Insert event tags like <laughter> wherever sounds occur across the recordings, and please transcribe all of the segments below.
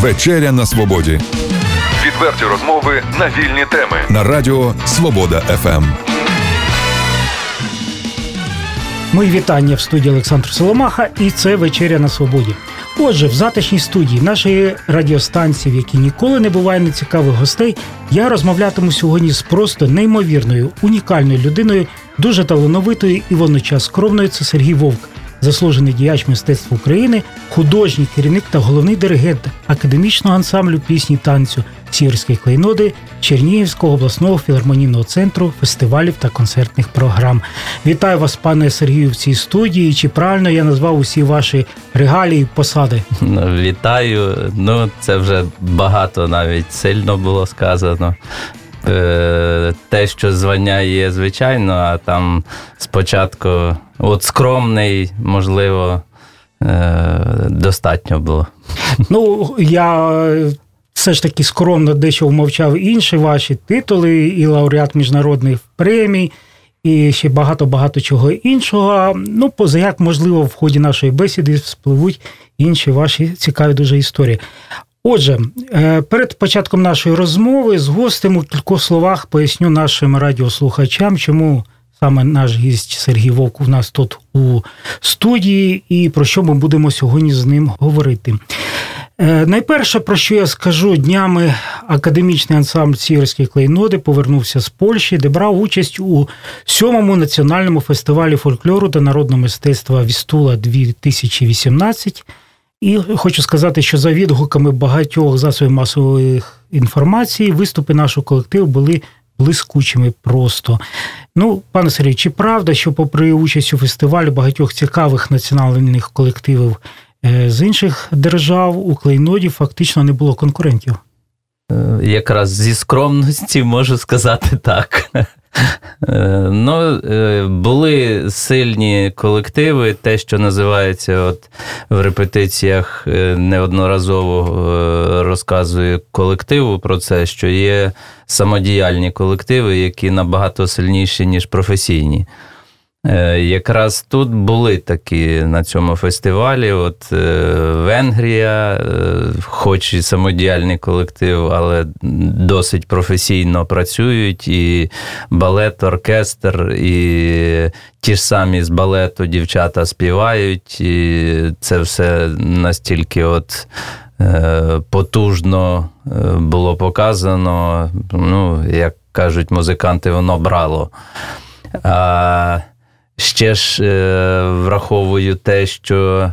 Вечеря на свободі. Відверті розмови на вільні теми. На радіо Свобода ФМ. Мої вітання в студії Олександр Соломаха, і це вечеря на свободі. Отже, в затишній студії нашої радіостанції, в якій ніколи не буває нецікавих гостей, я розмовлятиму сьогодні з просто неймовірною, унікальною людиною, дуже талановитою і водночас скромною. Це Сергій Вовк, заслужений діяч мистецтва України, художній керівник та головний диригент академічного ансамблю пісні танцю сірські клейноди Чернігівського обласного філармонійного центру фестивалів та концертних програм. Вітаю вас, пане Сергію, в цій студії. Чи правильно я назвав усі ваші регалії посади? Ну, вітаю. Ну, це вже багато навіть сильно було сказано. Е, те, що звання є, звичайно, а там спочатку от скромний, можливо, е, достатньо було. Ну, я все ж таки скромно дещо вмовчав інші ваші титули, і лауреат міжнародних премій, і ще багато-багато чого іншого. Ну, поза як, можливо, в ході нашої бесіди спливуть інші ваші цікаві дуже історії. Отже, е, перед початком нашої розмови з гостем у кількох словах поясню нашим радіослухачам, чому саме наш гість Сергій Вовк у нас тут у студії, і про що ми будемо сьогодні з ним говорити. Е, найперше, про що я скажу, днями академічний ансамбль Сіверські клейноди повернувся з Польщі, де брав участь у сьомому національному фестивалі фольклору та народного мистецтва Вістула 2018. І хочу сказати, що за відгуками багатьох засобів масової інформації виступи нашого колективу були блискучими просто. Ну, пане Сергій, чи правда, що, попри участь у фестивалі багатьох цікавих національних колективів е, з інших держав у клейноді фактично не було конкурентів? Е, якраз зі скромності можу сказати так. Е, ну, е, були сильні колективи, те, що називається от в репетиціях е, неодноразово розказує колективу про це, що є самодіяльні колективи, які набагато сильніші, ніж професійні. Е, якраз тут були такі на цьому фестивалі. От е, Венгрія, е, хоч і самодіяльний колектив, але досить професійно працюють. І балет, оркестр, і ті ж самі з балету дівчата співають. І це все настільки от. Потужно було показано, ну, як кажуть музиканти, воно брало. А ще ж е, враховую те, що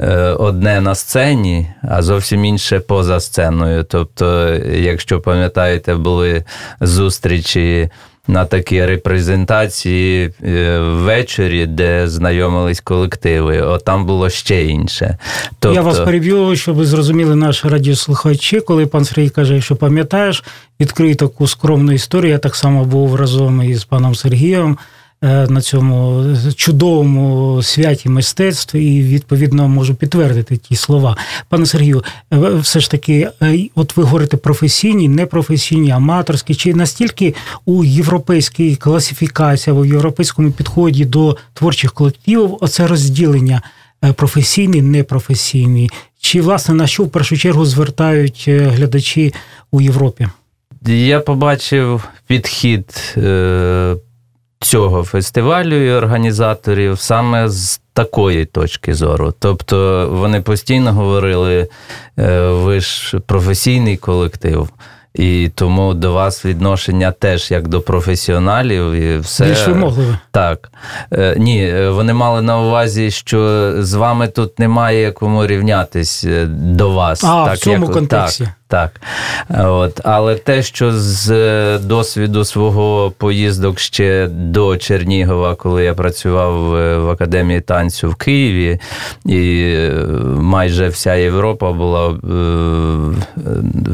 е, одне на сцені, а зовсім інше поза сценою. Тобто, якщо пам'ятаєте, були зустрічі. На такі репрезентації е, ввечері, де знайомились колективи, От там було ще інше. Тобто... Я вас переб'ю, щоб ви зрозуміли наші радіослухачі, коли пан Сергій каже, що пам'ятаєш, відкрий таку скромну історію. Я так само був разом із паном Сергієм на цьому чудовому святі мистецтв і відповідно можу підтвердити ті слова. Пане Сергію, е, все ж таки, е, от ви говорите професійні, непрофесійні, аматорські, чи настільки у європейській класифікації або в європейському підході до творчих колективів оце розділення професійний, непрофесійний? Чи власне на що в першу чергу звертають глядачі у Європі? Я побачив підхід цього фестивалю і організаторів саме з такої точки зору. Тобто вони постійно говорили: «Е, ви ж професійний колектив. І тому до вас відношення теж як до професіоналів. і все. Більш вимогливе. Так. Е, ні, е, вони мали на увазі, що з вами тут немає кому рівнятись до вас. А, так, в цьому як, контексті. Так. Так. От. Але те, що з досвіду свого поїздок ще до Чернігова, коли я працював в Академії танцю в Києві, і е, майже вся Європа була е,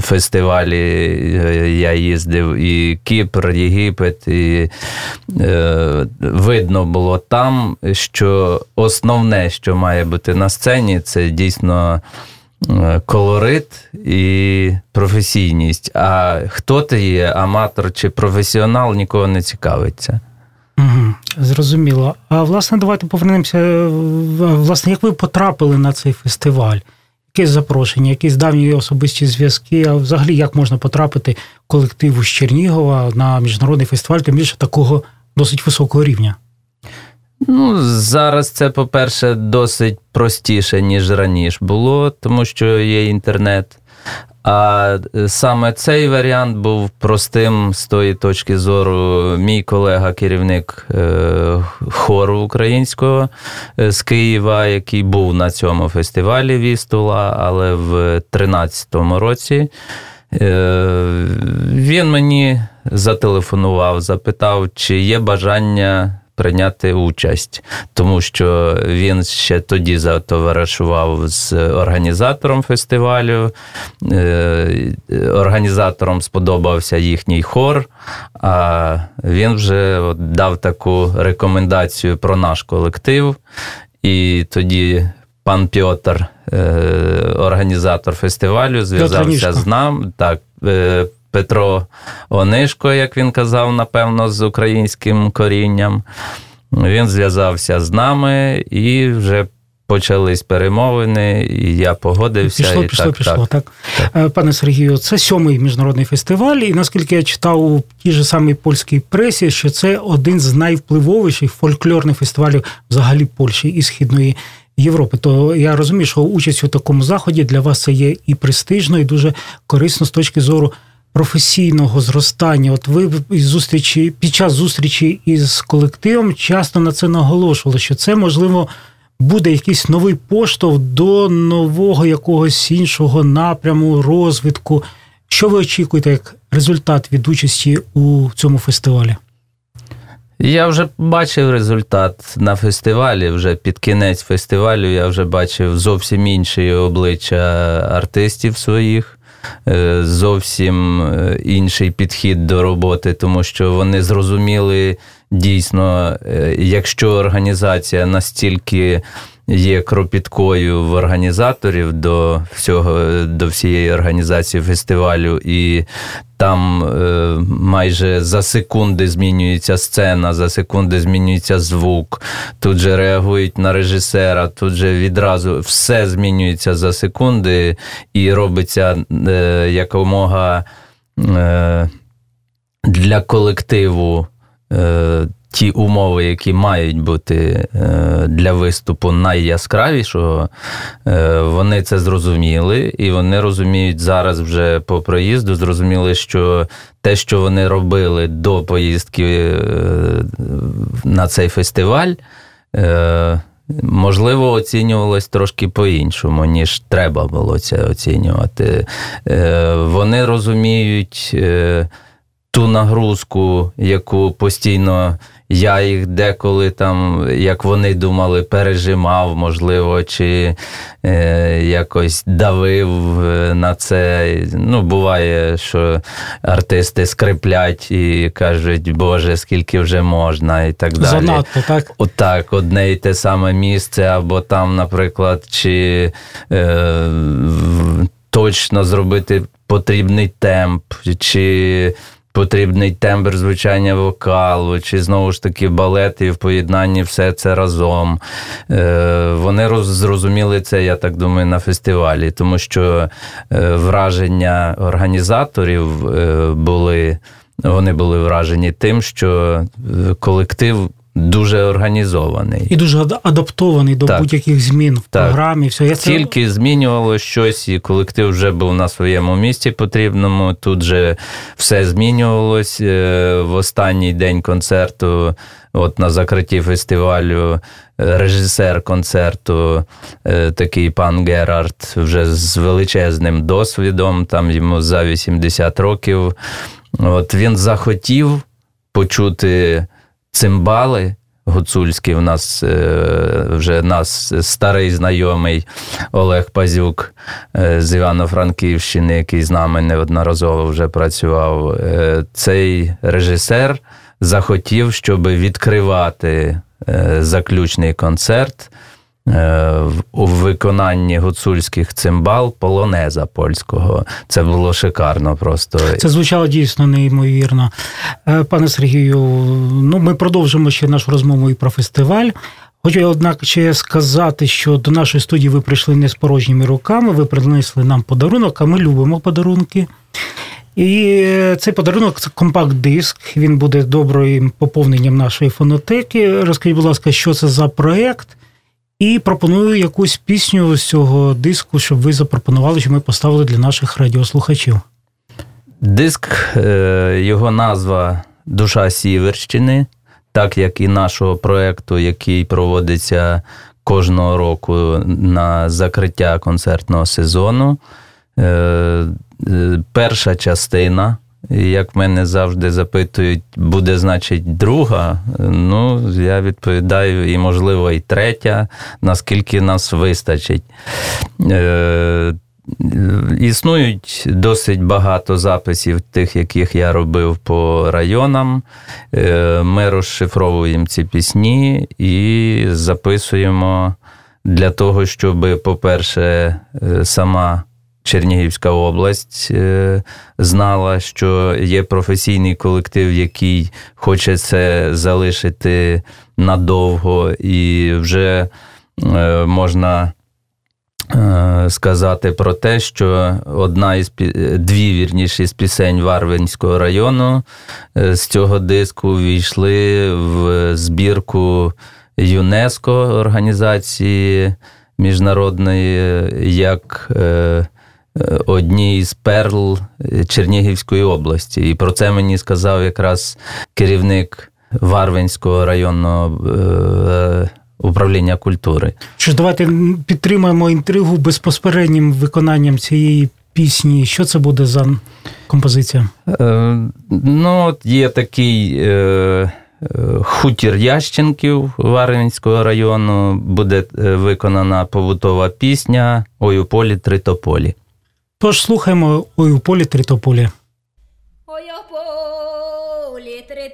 фестивалі, я їздив і Кіпр, Єгипет, і е, видно було там, що основне, що має бути на сцені, це дійсно. Е, колорит і професійність. А хто ти є, аматор чи професіонал, нікого не цікавиться. Угу, Зрозуміло. А власне, давайте повернемося. Власне, як ви потрапили на цей фестиваль? якесь запрошення, якісь давні особисті зв'язки, а взагалі як можна потрапити колективу з Чернігова на міжнародний фестиваль, тим більше такого досить високого рівня. Ну, зараз це, по-перше, досить простіше, ніж раніше було, тому що є інтернет. А е, саме цей варіант був простим з тої точки зору. Мій колега, керівник е, хору українського е, з Києва, який був на цьому фестивалі Вістула, але в 2013 році. Він мені зателефонував, запитав, чи є бажання прийняти участь, тому що він ще тоді затоваришував з організатором фестивалю. Е, організаторам сподобався їхній хор, а він вже дав таку рекомендацію про наш колектив. І тоді пан Пьотр, е, організатор фестивалю, зв'язався з нами. Так, Петро Онишко, як він казав, напевно, з українським корінням. Він зв'язався з нами і вже. Почались перемовини, і я погодився. Пішло, і пішло, так, пішло. Так. так. Е, пане Сергію, це сьомий міжнародний фестиваль, і наскільки я читав у тій же самій польській пресі, що це один з найвпливовіших фольклорних фестивалів взагалі Польщі і Східної Європи. То я розумію, що участь у такому заході для вас це є і престижно, і дуже корисно з точки зору професійного зростання. От ви зустрічі під час зустрічі із колективом часто на це наголошували, що це можливо. Буде якийсь новий поштовх до нового якогось іншого напряму, розвитку. Що ви очікуєте як результат від участі у цьому фестивалі? Я вже бачив результат на фестивалі. Вже під кінець фестивалю я вже бачив зовсім інші обличчя артистів своїх. Е, зовсім е, інший підхід до роботи, тому що вони зрозуміли дійсно, е, якщо організація настільки є кропіткою в організаторів до всього, до всієї організації фестивалю, і там е, майже за секунди змінюється сцена, за секунди змінюється звук. Тут же реагують на режисера, тут же відразу все змінюється за секунди і робиться е, якомога е, для колективу. Е, ті умови, які мають бути е, для виступу найяскравішого, е, вони це зрозуміли, і вони розуміють зараз вже по проїзду, зрозуміли, що те, що вони робили до поїздки на цей фестиваль. Можливо, оцінювалось трошки по-іншому, ніж треба було це оцінювати. Вони розуміють ту нагрузку, яку постійно я їх деколи там, як вони думали, пережимав, можливо, чи е, якось давив е, на це. Ну, буває, що артисти скриплять і кажуть, Боже, скільки вже можна, і так далі. Занадто, так? Отак, одне і те саме місце, або там, наприклад, чи е, точно зробити потрібний темп, чи потрібний тембр звучання вокалу, чи знову ж таки балет і в поєднанні все це разом. Е, вони зрозуміли це, я так думаю, на фестивалі, тому що е, враження організаторів е, були. Вони були вражені тим, що колектив дуже організований і дуже адаптований до так. будь-яких змін в так. програмі. Все. Я Тільки це... змінювало щось, і колектив вже був на своєму місці потрібному. Тут же все змінювалось е, в останній день концерту. От на закритті фестивалю е, режисер концерту, е, такий пан Герард, вже з величезним досвідом, там йому за 80 років. От Він захотів почути цимбали. Гуцульський в нас е, вже нас старий знайомий Олег Пазюк е, з Івано-Франківщини, який з нами неодноразово вже працював. Е, цей режисер захотів, щоб відкривати заключний концерт у виконанні гуцульських цимбал полонеза польського. Це було шикарно просто. Це звучало дійсно неймовірно. Е, пане Сергію, ну ми продовжимо ще нашу розмову і про фестиваль. Хочу, однак, ще сказати, що до нашої студії ви прийшли не з порожніми руками, ви принесли нам подарунок, а ми любимо подарунки. І цей подарунок це компакт-диск. Він буде добрим поповненням нашої фонотеки. Розкажіть, будь ласка, що це за проєкт? І пропоную якусь пісню з цього диску, щоб ви запропонували, що ми поставили для наших радіослухачів. Диск, е, його назва Душа Сіверщини, так як і нашого проєкту, який проводиться кожного року на закриття концертного сезону. Е, перша частина, як мене завжди запитують, буде, значить, друга. Ну, я відповідаю, і, можливо, і третя, наскільки нас вистачить. Е, існують досить багато записів, тих, яких я робив по районам. Е, ми розшифровуємо ці пісні і записуємо для того, щоб, по-перше, сама Чернігівська область е, знала, що є професійний колектив, який хоче це залишити надовго, і вже е, можна е, сказати про те, що одна із дві вірніші з пісень Варвинського району з цього диску війшли в збірку ЮНЕСКО організації міжнародної як одній з перл Чернігівської області. І про це мені сказав якраз керівник Варвинського районного е, управління культури. Що ж, давайте підтримаємо інтригу безпосереднім виконанням цієї пісні. Що це буде за композиція? Е, ну, от є такий. Е, Хутір Ященків Варвинського району буде виконана побутова пісня Ой у полі три тополі. Тож слухаємо ой у полі Тритополі. Ой у полі три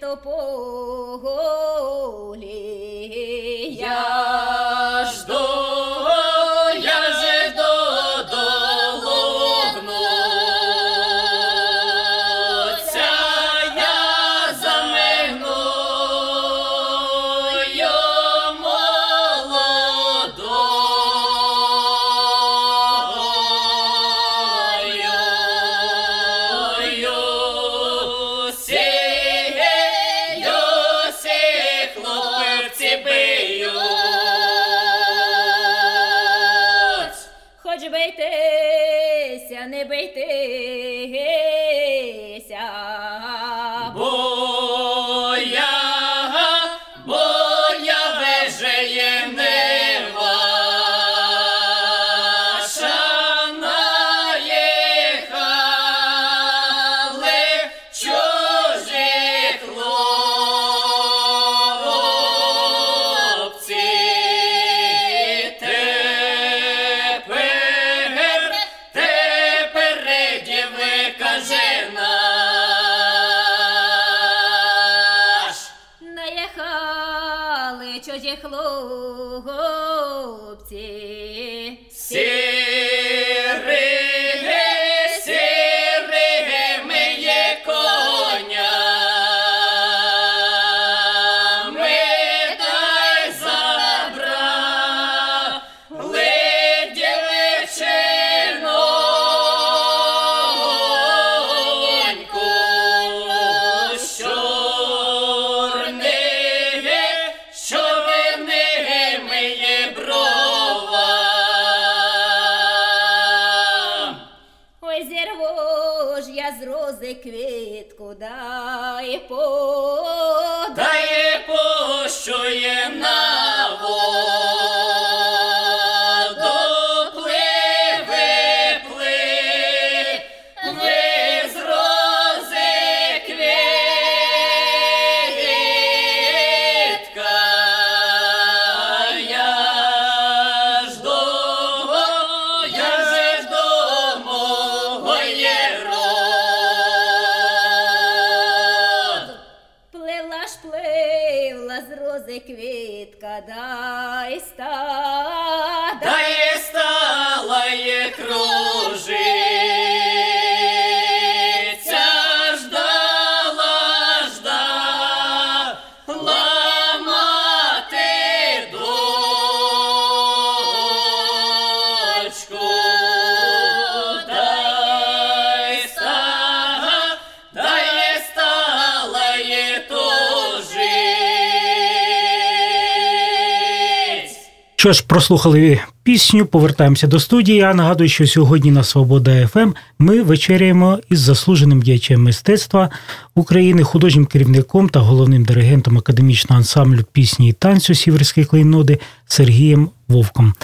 що ж, прослухали пісню, повертаємося до студії. Я нагадую, що сьогодні на Свобода ФМ ми вечеряємо із заслуженим діячем мистецтва України, художнім керівником та головним диригентом академічного ансамблю пісні і танцю Сіверської клейноди Сергієм Вовком.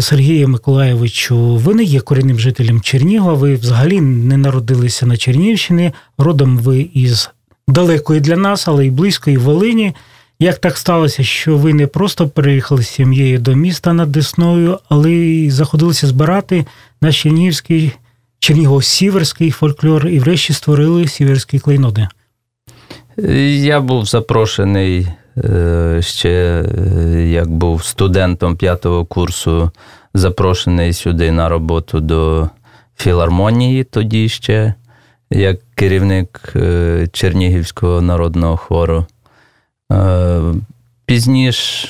Сергію Миколаєвичу, ви не є корінним жителем Чернігова. Ви взагалі не народилися на Чернігівщині. Родом ви із далекої для нас, але й близької Волині. Як так сталося, що ви не просто переїхали з сім'єю до міста над Десною, але й заходилися збирати наш чернігівський чернігово-сіверський фольклор і врешті створили сіверські клейноди? Я був запрошений е, ще, е, як був студентом п'ятого курсу, запрошений сюди на роботу до філармонії тоді ще, як керівник е, Чернігівського народного хору. Пізніше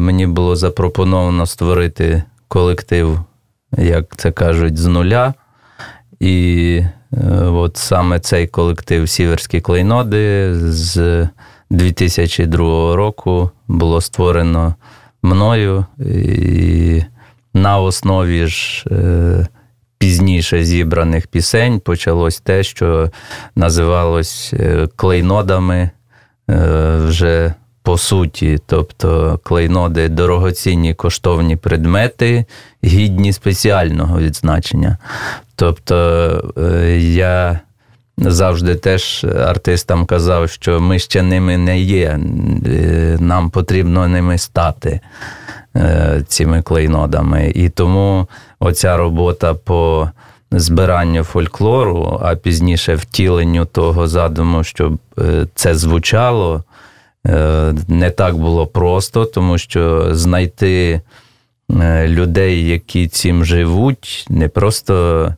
мені було запропоновано створити колектив, як це кажуть, з нуля. І от саме цей колектив Сіверські клейноди з 2002 року було створено мною. І на основі ж пізніше зібраних пісень почалось те, що називалось клейнодами вже по суті, тобто клейноди дорогоцінні коштовні предмети, гідні спеціального відзначення. Тобто я завжди теж артистам казав, що ми ще ними не є, нам потрібно ними стати цими клейнодами. І тому оця робота по збиранню фольклору, а пізніше втіленню того задуму, щоб це звучало, не так було просто, тому що знайти людей, які цим живуть, не просто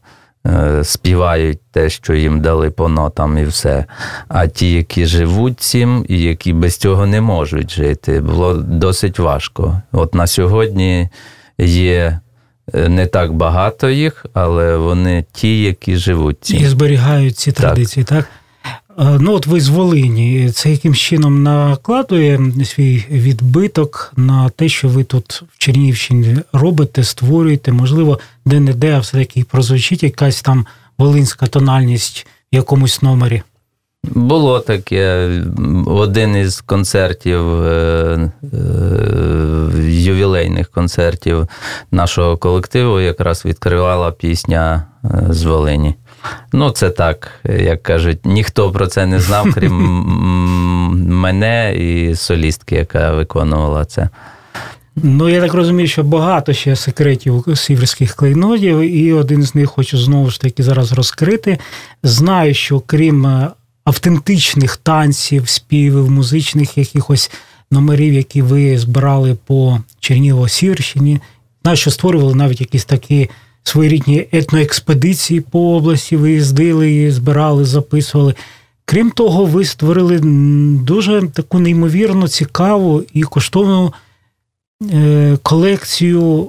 співають те, що їм дали по нотам, і все. А ті, які живуть цим, і які без цього не можуть жити, було досить важко. От на сьогодні є. Не так багато їх, але вони ті, які живуть. І зберігають ці традиції, так? так? Ну, от ви з Волині. Це яким чином накладує свій відбиток на те, що ви тут в Чернігівщині робите, створюєте, можливо, де-не-де, а все-таки прозвучить якась там волинська тональність в якомусь номері. Було таке. Один із концертів, ювілейних концертів нашого колективу якраз відкривала пісня з Волині. Ну, це так, як кажуть, ніхто про це не знав, <laughs> крім мене і солістки, яка виконувала це. Ну, я так розумію, що багато ще секретів сіверських клейнодів, і один з них хочу знову ж таки зараз розкрити. Знаю, що крім автентичних танців, співів, музичних якихось номерів, які ви збирали по Чернігово-Сіверщині. Знаю, що створювали навіть якісь такі своєрідні етноекспедиції по області, виїздили, збирали, записували. Крім того, ви створили дуже таку неймовірно цікаву і коштовну колекцію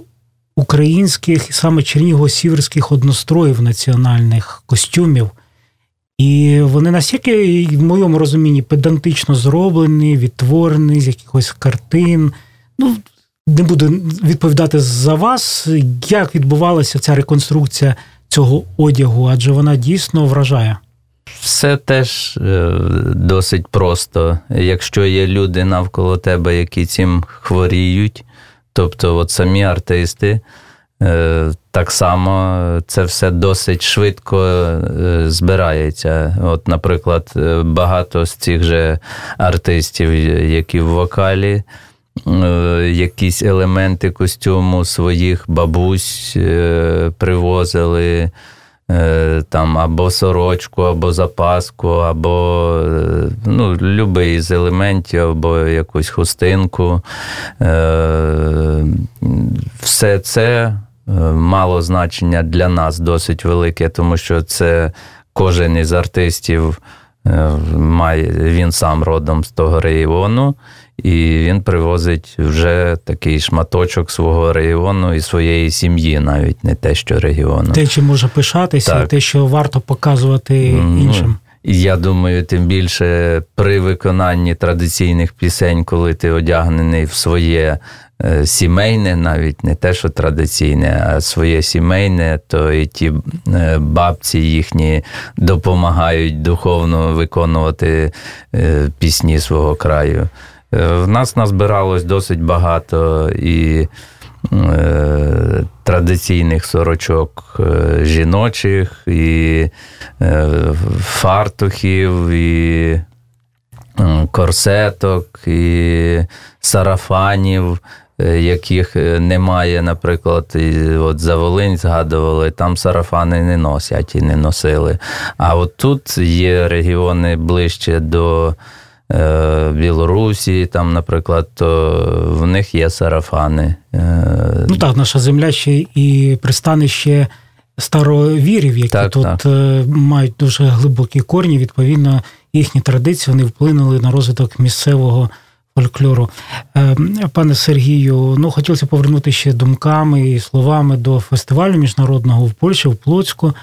українських і саме черніго-сіверських одностроїв національних костюмів. І вони настільки, в моєму розумінні, педантично зроблені, відтворені з якихось картин. Ну, не буду відповідати за вас, як відбувалася ця реконструкція цього одягу, адже вона дійсно вражає. Все теж досить просто. Якщо є люди навколо тебе, які цим хворіють, тобто от самі артисти, так само це все досить швидко збирається. От, наприклад, багато з цих же артистів, які в вокалі, якісь елементи костюму своїх бабусь привозили. Там або сорочку, або запаску, або ну, любий з елементів, або якусь хустинку. Все це мало значення для нас досить велике, тому що це кожен із артистів має, він сам родом з того регіону, і він привозить вже такий шматочок свого регіону і своєї сім'ї, навіть не те, що регіону. Те, чим може пишатися, так. те, що варто показувати іншим. Я думаю, тим більше при виконанні традиційних пісень, коли ти одягнений в своє е, сімейне, навіть не те, що традиційне, а своє сімейне, то і ті е, бабці їхні допомагають духовно виконувати е, пісні свого краю. В нас назбиралось досить багато і традиційних сорочок е, жіночих, і е, фартухів, і корсеток, і сарафанів. е, Яких е, немає, наприклад, от за Волинь згадували, там сарафани не носять і не носили. А от тут є регіони ближче до е, Білорусі, там, наприклад, то в них є сарафани. Е, Ну так, наша земля ще і пристанище старовірів, які Так, тут так. е, мають дуже глибокі корні. Відповідно, їхні традиції вони вплинули на розвиток місцевого фольклору. Е, Пане Сергію, ну хотілося повернути ще думками і словами до фестивалю міжнародного в Польщі, в Плоцьку.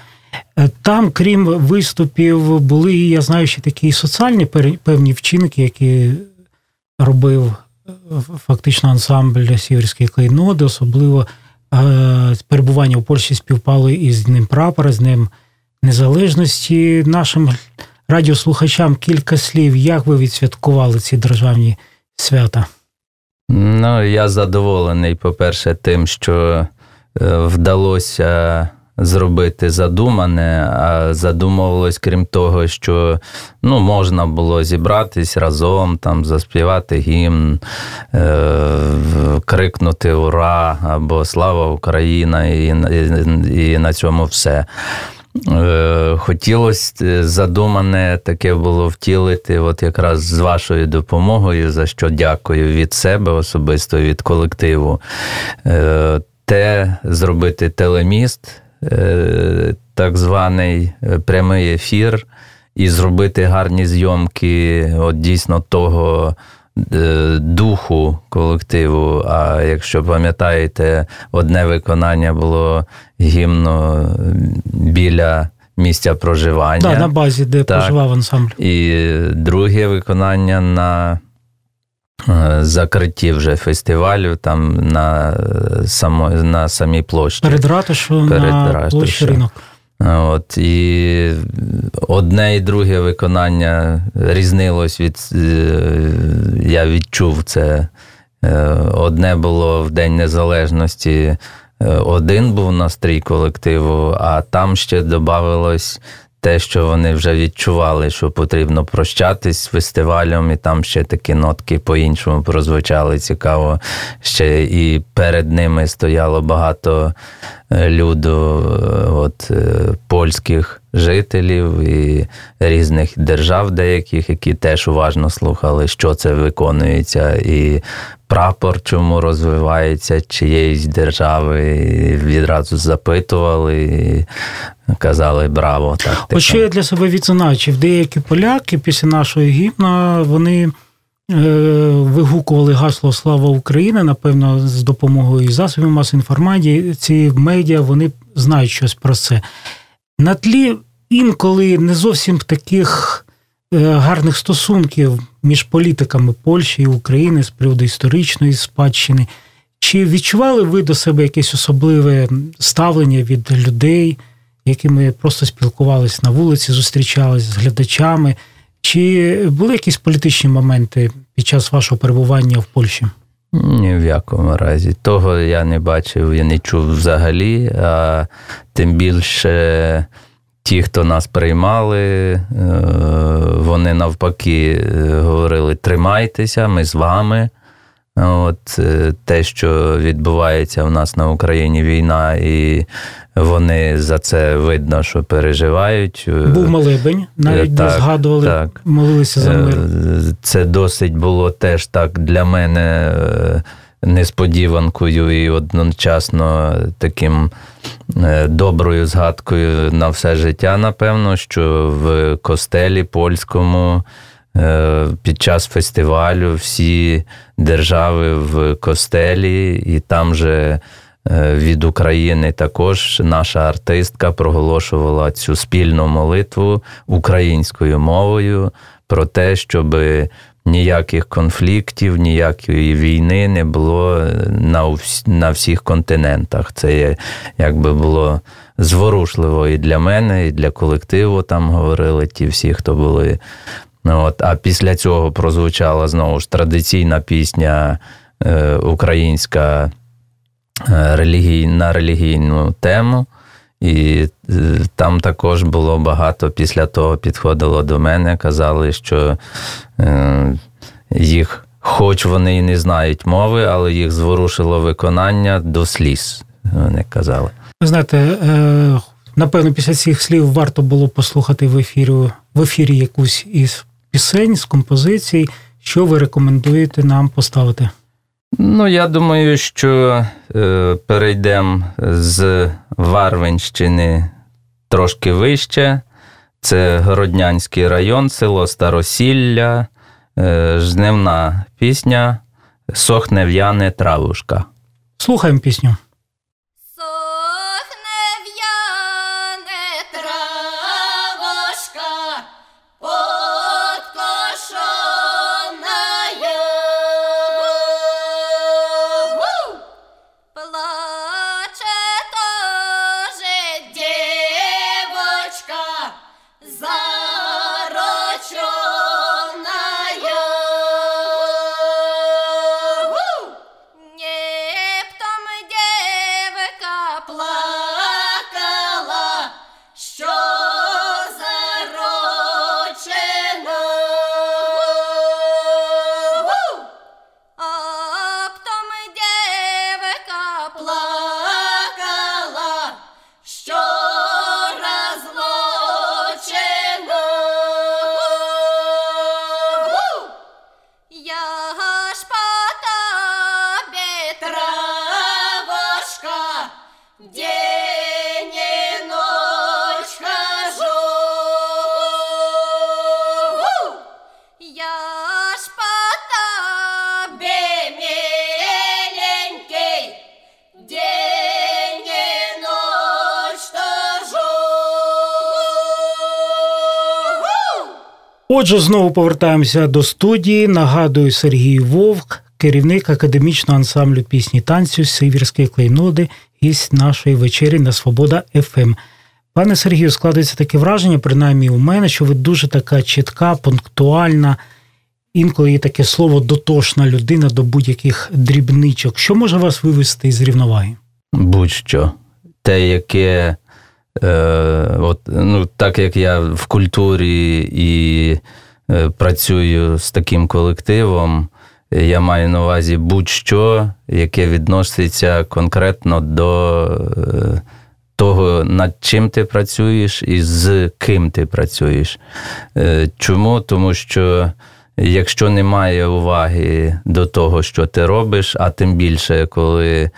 Е, Там, крім виступів, були, я знаю, ще такі соціальні певні вчинки, які робив е, фактично ансамбль Сіверської клейноди, особливо е, перебування в Польщі співпало із Днем прапора, з Днем Незалежності. Нашим радіослухачам кілька слів, як ви відсвяткували ці державні свята? Ну, я задоволений, по-перше, тим, що вдалося зробити задумане, а задумувалось, крім того, що ну, можна було зібратись разом, там, заспівати гімн, е, крикнути Ура! або Слава Україна! І, і, і на цьому все. Е, Хотілося задумане таке було втілити, от якраз з вашою допомогою, за що дякую від себе особисто, від колективу. Е, Те зробити телеміст, е, так званий е, прямий ефір, і зробити гарні зйомки от дійсно того е, духу колективу. А якщо пам'ятаєте, одне виконання було гімну біля місця проживання. Да, на базі, де Так. проживав ансамбль. І друге виконання на е, закритті вже фестивалю, там на, е, само, на самій площі. Перед ратушою Перед на ратушею. площі ринок. От, і одне і друге виконання різнилось від. е, Я відчув це. Е, Одне було в День Незалежності, е, один був настрій колективу, а там ще додавалось те, що вони вже відчували, що потрібно прощатись з фестивалем, і там ще такі нотки по-іншому прозвучали цікаво. Ще і перед ними стояло багато люду, е, от, е, польських жителів і різних держав деяких, які теж уважно слухали, що це виконується, і прапор чому розвивається чиєїсь держави, і відразу запитували і казали браво. Так, От що я для себе відзначив, деякі поляки після нашого гімна вони вигукували гасло Слава Україні, напевно, з допомогою засобів масової інформації. Ці медіа вони знають щось про це. На тлі інколи не зовсім таких е, гарних стосунків між політиками Польщі і України з приводу історичної спадщини. Чи відчували ви до себе якесь особливе ставлення від людей, якими просто спілкувалися на вулиці, зустрічались з глядачами? Чи були якісь політичні моменти під час вашого перебування в Польщі? Ні в якому разі. Того я не бачив і не чув взагалі. А тим більше ті, хто нас приймали, е, вони навпаки е, говорили: тримайтеся, ми з вами. От е, те, що відбувається в нас на Україні війна, і вони за це видно, що переживають. Е, Був молебень, навіть так, згадували, так. молилися за мир. Е, Це досить було теж так для мене несподіванкою і одночасно таким доброю згадкою на все життя, напевно, що в костелі польському. Е, Під час фестивалю всі держави в костелі, і там же е, від України також наша артистка проголошувала цю спільну молитву українською мовою про те, щоб ніяких конфліктів, ніякої війни не було на вс- на всіх континентах. Це якби було зворушливо і для мене, і для колективу. Там говорили ті всі, хто були. От, а після цього прозвучала знову ж традиційна пісня е, українська е, релігій, на релігійну тему. І е, там також було багато після того підходило до мене, казали, що е, їх, хоч вони і не знають мови, але їх зворушило виконання до сліз. Вони казали. Ви знаєте, е, напевно, після цих слів варто було послухати в ефірі, в ефірі якусь із пісень, з композицій. Що ви рекомендуєте нам поставити? Ну, я думаю, що е, перейдемо з Варвинщини трошки вище. Це Городнянський район, село Старосілля, е, жнивна пісня Сохне в'яне травушка. Слухаємо пісню. Отже, знову повертаємося до студії. Нагадую, Сергій Вовк, керівник академічного ансамблю пісні танцю Сивірської клейноди, гість нашої вечері на Свобода ФМ. Пане Сергію, складається таке враження, принаймні у мене, що ви дуже така чітка, пунктуальна, інколи є таке слово дотошна людина до будь-яких дрібничок. Що може вас вивести із рівноваги? Будь-що. Те, яке, е, от, ну, так як я в культурі і е, працюю з таким колективом, я маю на увазі будь-що, яке відноситься конкретно до е, того, над чим ти працюєш і з ким ти працюєш. Е, Чому? Тому що якщо немає уваги до того, що ти робиш, а тим більше, коли,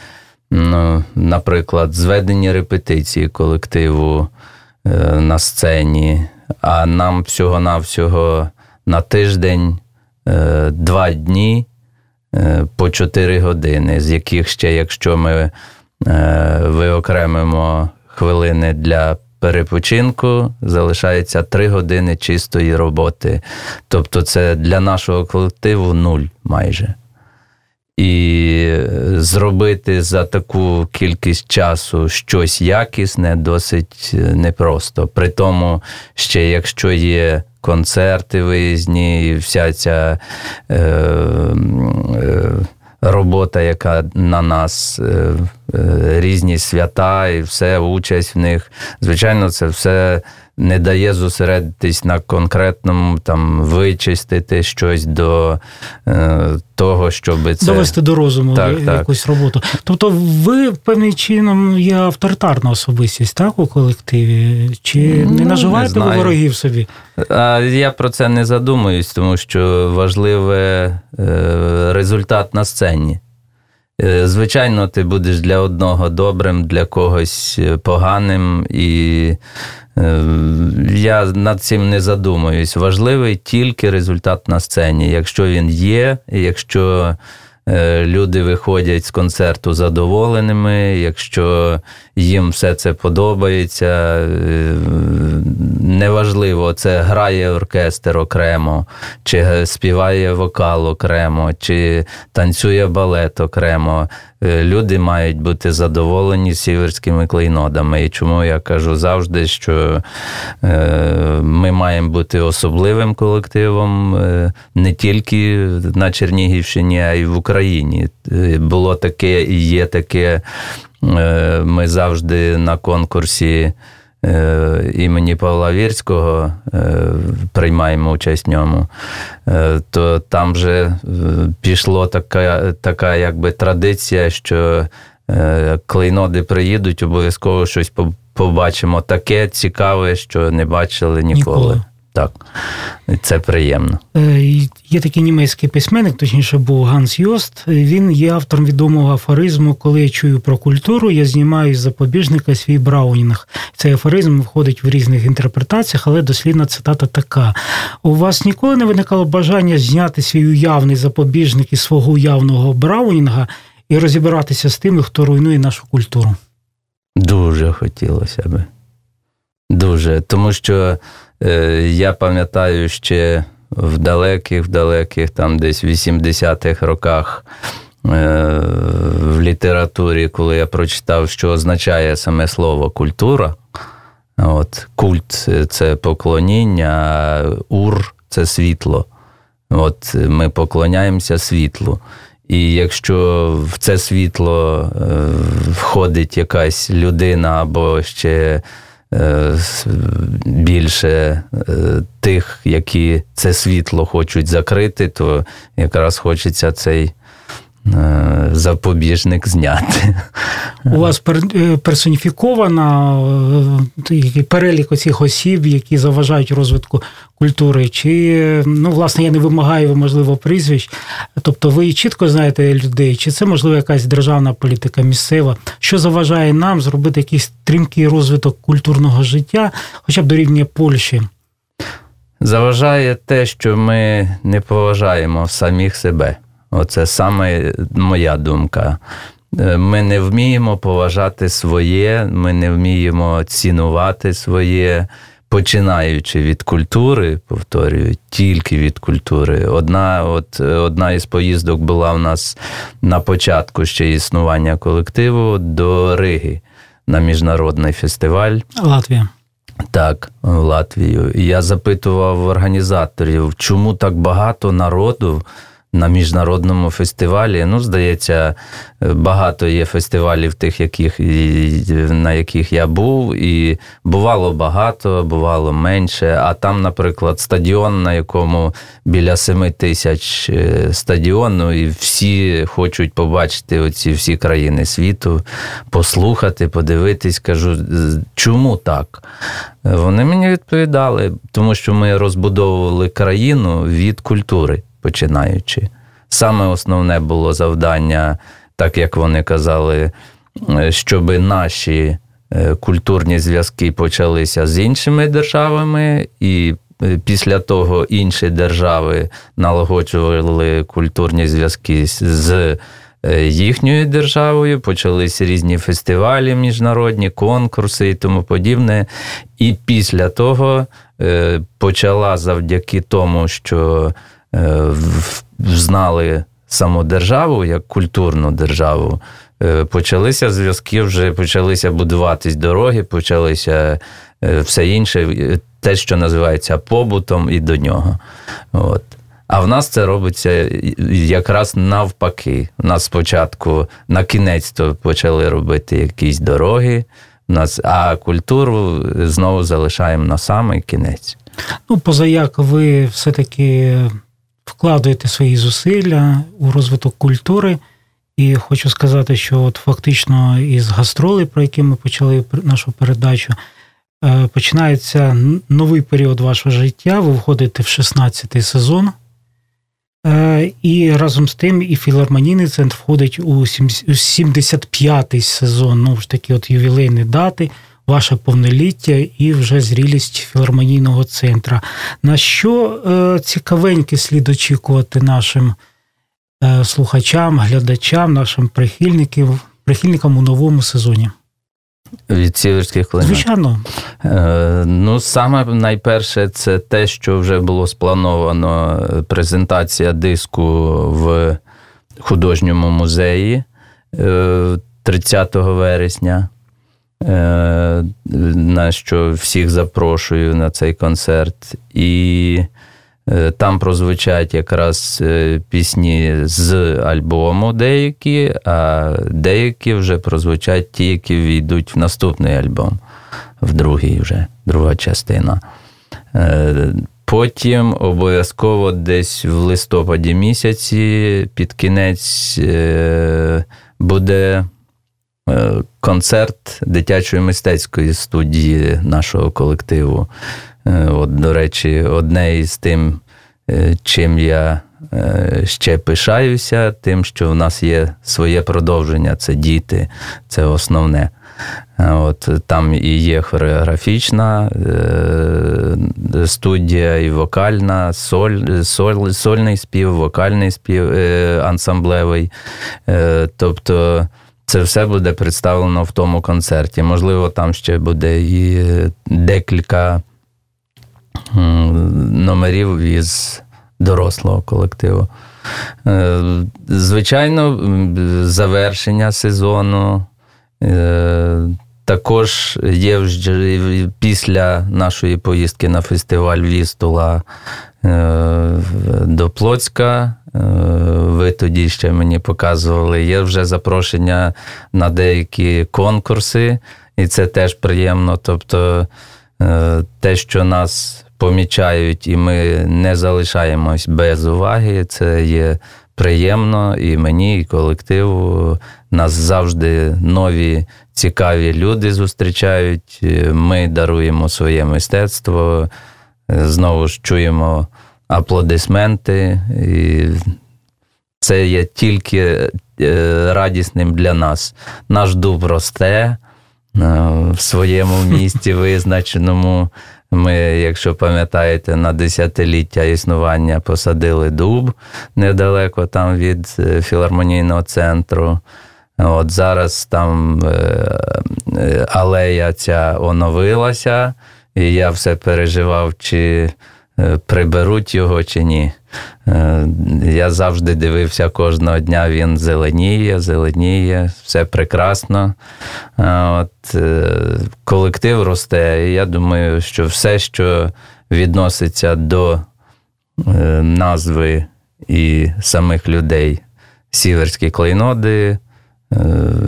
наприклад, зведені репетиції колективу е, на сцені, а нам всього-навсього на тиждень е, два дні е, по 4 години, з яких ще, якщо ми виокремимо хвилини для перепочинку, залишається 3 години чистої роботи. Тобто це для нашого колективу нуль майже. І е, зробити за таку кількість часу щось якісне досить е, непросто. При тому, ще якщо є концерти виїзні, і вся ця е, е, робота, яка на нас, е, е, різні свята і все, участь в них, звичайно, це все не дає зосередитись на конкретному, там, вичистити щось до е, того, щоб це. Довести до розуму Так, я- так. якусь роботу. Тобто, ви певним чином є авторитарна особистість, так, у колективі? Чи Ну, не не наживаєте ви ворогів собі? А я про це не задумуюсь, тому що важливе е, результат на сцені. Е, Звичайно, ти будеш для одного добрим, для когось е, поганим, і е, я над цим не задумуюсь. Важливий тільки результат на сцені. Якщо він є, якщо люди виходять з концерту задоволеними, якщо їм все це подобається, е, неважливо, це грає оркестр окремо, чи співає вокал окремо, чи танцює балет окремо. Е, Люди мають бути задоволені сіверськими клейнодами. І чому я кажу завжди, що е, ми маємо бути особливим колективом е, не тільки на Чернігівщині, а й в Україні. Було таке і є таке. Ми завжди на конкурсі імені Павла Вірського е, приймаємо участь в ньому, е, то там вже пішла така, така якби традиція, що е, клейноди приїдуть, обов'язково щось побачимо таке цікаве, що не бачили ніколи. Ніколи. Так, це приємно. Е, Є такий німецький письменник, точніше був Ганс Йост. Він є автором відомого афоризму Коли я чую про культуру, я знімаю з запобіжника свій браунінг. Цей афоризм входить в різних інтерпретаціях, але дослідна цитата така: у вас ніколи не виникало бажання зняти свій уявний запобіжник із свого уявного браунінга і розібратися з тими, хто руйнує нашу культуру. Дуже хотілося би. Дуже. Тому що е, я пам'ятаю ще в далеких, в далеких, там десь 80-х роках е, в літературі, коли я прочитав, що означає саме слово культура. От, культ це поклоніння, а ур це світло. От ми поклоняємося світлу. І якщо в це світло е, входить якась людина або ще е, більше е, тих, які це світло хочуть закрити, то якраз хочеться цей е, запобіжник зняти. У вас е, персоніфікована е, перелік оцих осіб, які заважають розвитку культури, чи ну, власне я не вимагаю, можливо, прізвищ. Тобто ви чітко знаєте людей, чи це можливо якась державна політика місцева, що заважає нам зробити якийсь стрімкий розвиток культурного життя, хоча б до рівня Польщі. Заважає те, що ми не поважаємо самих себе. Оце саме моя думка. Е, Ми не вміємо поважати своє, ми не вміємо цінувати своє, починаючи від культури, повторюю, тільки від культури. Одна, от, е, одна із поїздок була в нас на початку ще існування колективу до Риги на міжнародний фестиваль. Латвія. Так, в Латвію. І я запитував організаторів, чому так багато народу на міжнародному фестивалі. Ну, здається, багато є фестивалів, тих, яких, на яких я був, і бувало багато, бувало менше. А там, наприклад, стадіон, на якому біля 7 тисяч е, стадіону, і всі хочуть побачити оці всі країни світу, послухати, подивитись. Кажу, чому так? Вони мені відповідали, тому що ми розбудовували країну від культури, починаючи. Саме основне було завдання, так як вони казали, щоб наші е, культурні зв'язки почалися з іншими державами, і е, після того інші держави налагоджували культурні зв'язки з- е, їхньою державою, почалися різні фестивалі, міжнародні конкурси і тому подібне. І після того е, почала завдяки тому, що е, знали саму державу як культурну державу. е, Почалися зв'язки, вже почалися будуватись дороги, почалися е, все інше, е, те, що називається побутом, і до нього. От. А в нас це робиться якраз навпаки. У нас спочатку на кінець то почали робити якісь дороги, нас, а культуру знову залишаємо на самий кінець. Ну, позаяк ви все-таки вкладаєте свої зусилля у розвиток культури. І хочу сказати, що от фактично із гастролей, про які ми почали нашу передачу, е, починається новий період вашого життя. Ви входите в 16-й сезон. Е, І разом з тим і філармонійний центр входить у сім- у 75-й сезон. Ну ж таки, от ювілейні дати, ваше повноліття і вже зрілість філармонійного центра. На що е, цікавеньке слід очікувати нашим е, слухачам, глядачам, нашим прихильників, прихильникам у новому сезоні. Від сіверських клинок. Звичайно, Е, Ну, саме найперше, це те, що вже було сплановано презентація диску в художньому музеї е, 30 вересня. Е, На що всіх запрошую на цей концерт. І е, там прозвучать якраз е, пісні з альбому деякі, а деякі вже прозвучать ті, які війдуть в наступний альбом в другій вже, друга частина. Потім обов'язково десь в листопаді місяці під кінець буде концерт дитячої мистецької студії нашого колективу. Е, От, до речі, одне із тим, е, чим я е, ще пишаюся, тим, що в нас є своє продовження, це діти, це основне. От там і є хореографічна е, студія, і вокальна, соль, соль, сольний спів, вокальний спів е, ансамблевий. Е, тобто це все буде представлено в тому концерті. Можливо, там ще буде і декілька номерів із дорослого колективу. Е, Звичайно, завершення сезону. Е, Також є після нашої поїздки на фестиваль Вістула е, до Плоцька. е, Ви тоді ще мені показували. Є вже запрошення на деякі конкурси, і це теж приємно. Тобто е, те, що нас помічають, і ми не залишаємось без уваги, це є приємно і мені, і колективу. Нас завжди нові цікаві люди зустрічають. Ми даруємо своє мистецтво, знову ж чуємо аплодисменти. І це є тільки е, радісним для нас. Наш дуб росте е, в своєму <laughs> місті визначеному. Ми, якщо пам'ятаєте, на десятиліття існування посадили дуб недалеко там від е, філармонійного центру. От зараз там алея ця оновилася, і я все переживав, чи е, приберуть його, чи ні. Е, Я завжди дивився кожного дня, він зеленіє, зеленіє, все прекрасно. От, е, колектив росте, і я думаю, що все, що відноситься до назви і самих людей сіверські клейноди,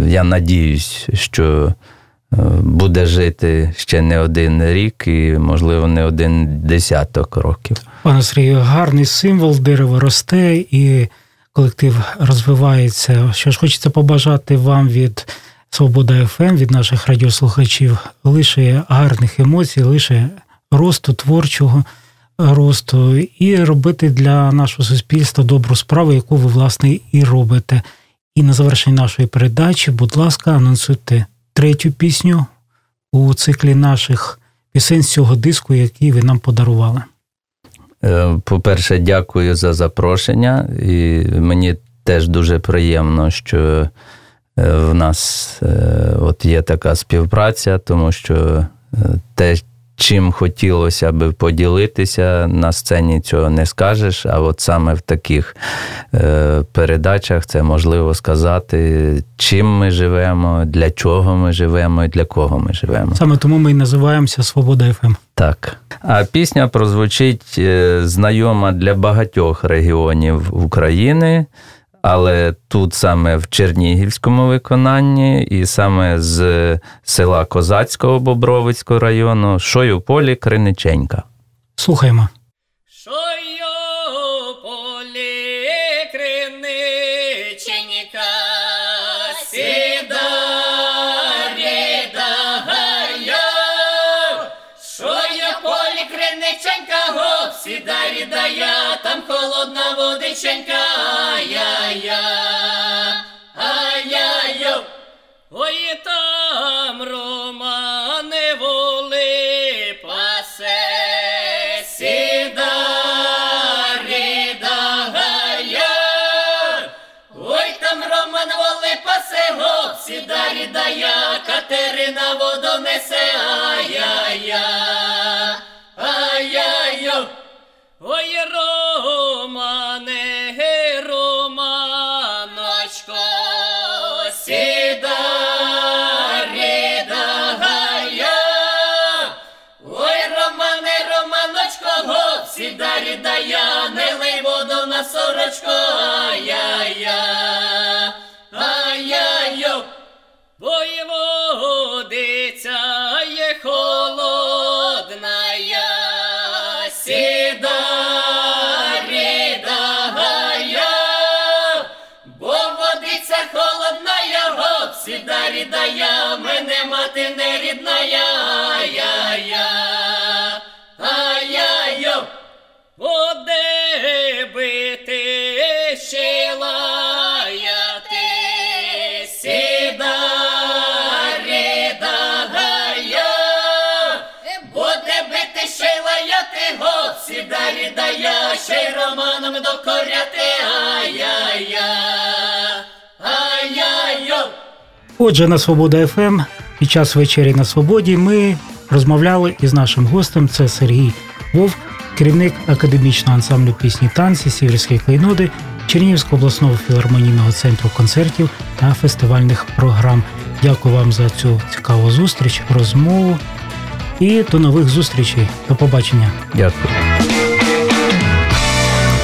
я надіюсь, що буде жити ще не один рік і, можливо, не один десяток років. пане Сергію, гарний символ, дерево росте і колектив розвивається. Що ж хочеться побажати вам від Свобода ФМ, від наших радіослухачів, лише гарних емоцій, лише росту творчого росту, і робити для нашого суспільства добру справу, яку ви, власне, і робите. І на завершення нашої передачі, будь ласка, анонсуйте третю пісню у циклі наших пісень з цього диску, який ви нам подарували. Е, По-перше, дякую за запрошення, і мені теж дуже приємно, що е, в нас е, от є така співпраця, тому що те, чим хотілося би поділитися, на сцені цього не скажеш. А от саме в таких е, передачах це можливо сказати, чим ми живемо, для чого ми живемо і для кого ми живемо. Саме тому ми і називаємося Свобода Ем». ФМ. Так. А пісня прозвучить е, знайома для багатьох регіонів України, але тут саме в Чернігівському виконанні, і саме з села Козацького Бобровицького району. Слухаємо. Шою полі криниченька, гоп, сідарі дая, там холодна водиченька, Ой там Романе воли пасе сіда ріда гая. Ой там Роман воли пасе гоп, сіда рідая Катерина вода. На сорочко, ай-яй-я, ай-яй-йо. Воєводиця є холодна, я сіда рідая, бо водиця холодна, я сіда рідая, мене мати не рідна, я, я, ай-яй-йо. Ще й романом докоряти. Отже, на Свобода ФМ під час вечері на свободі ми розмовляли із нашим гостем. Це Сергій Вовк, керівник академічного ансамблю пісні танці Сіверської клейноди Чернігівського обласного філармонійного центру концертів та фестивальних програм. Дякую вам за цю цікаву зустріч, розмову і до нових зустрічей. До побачення. Дякую.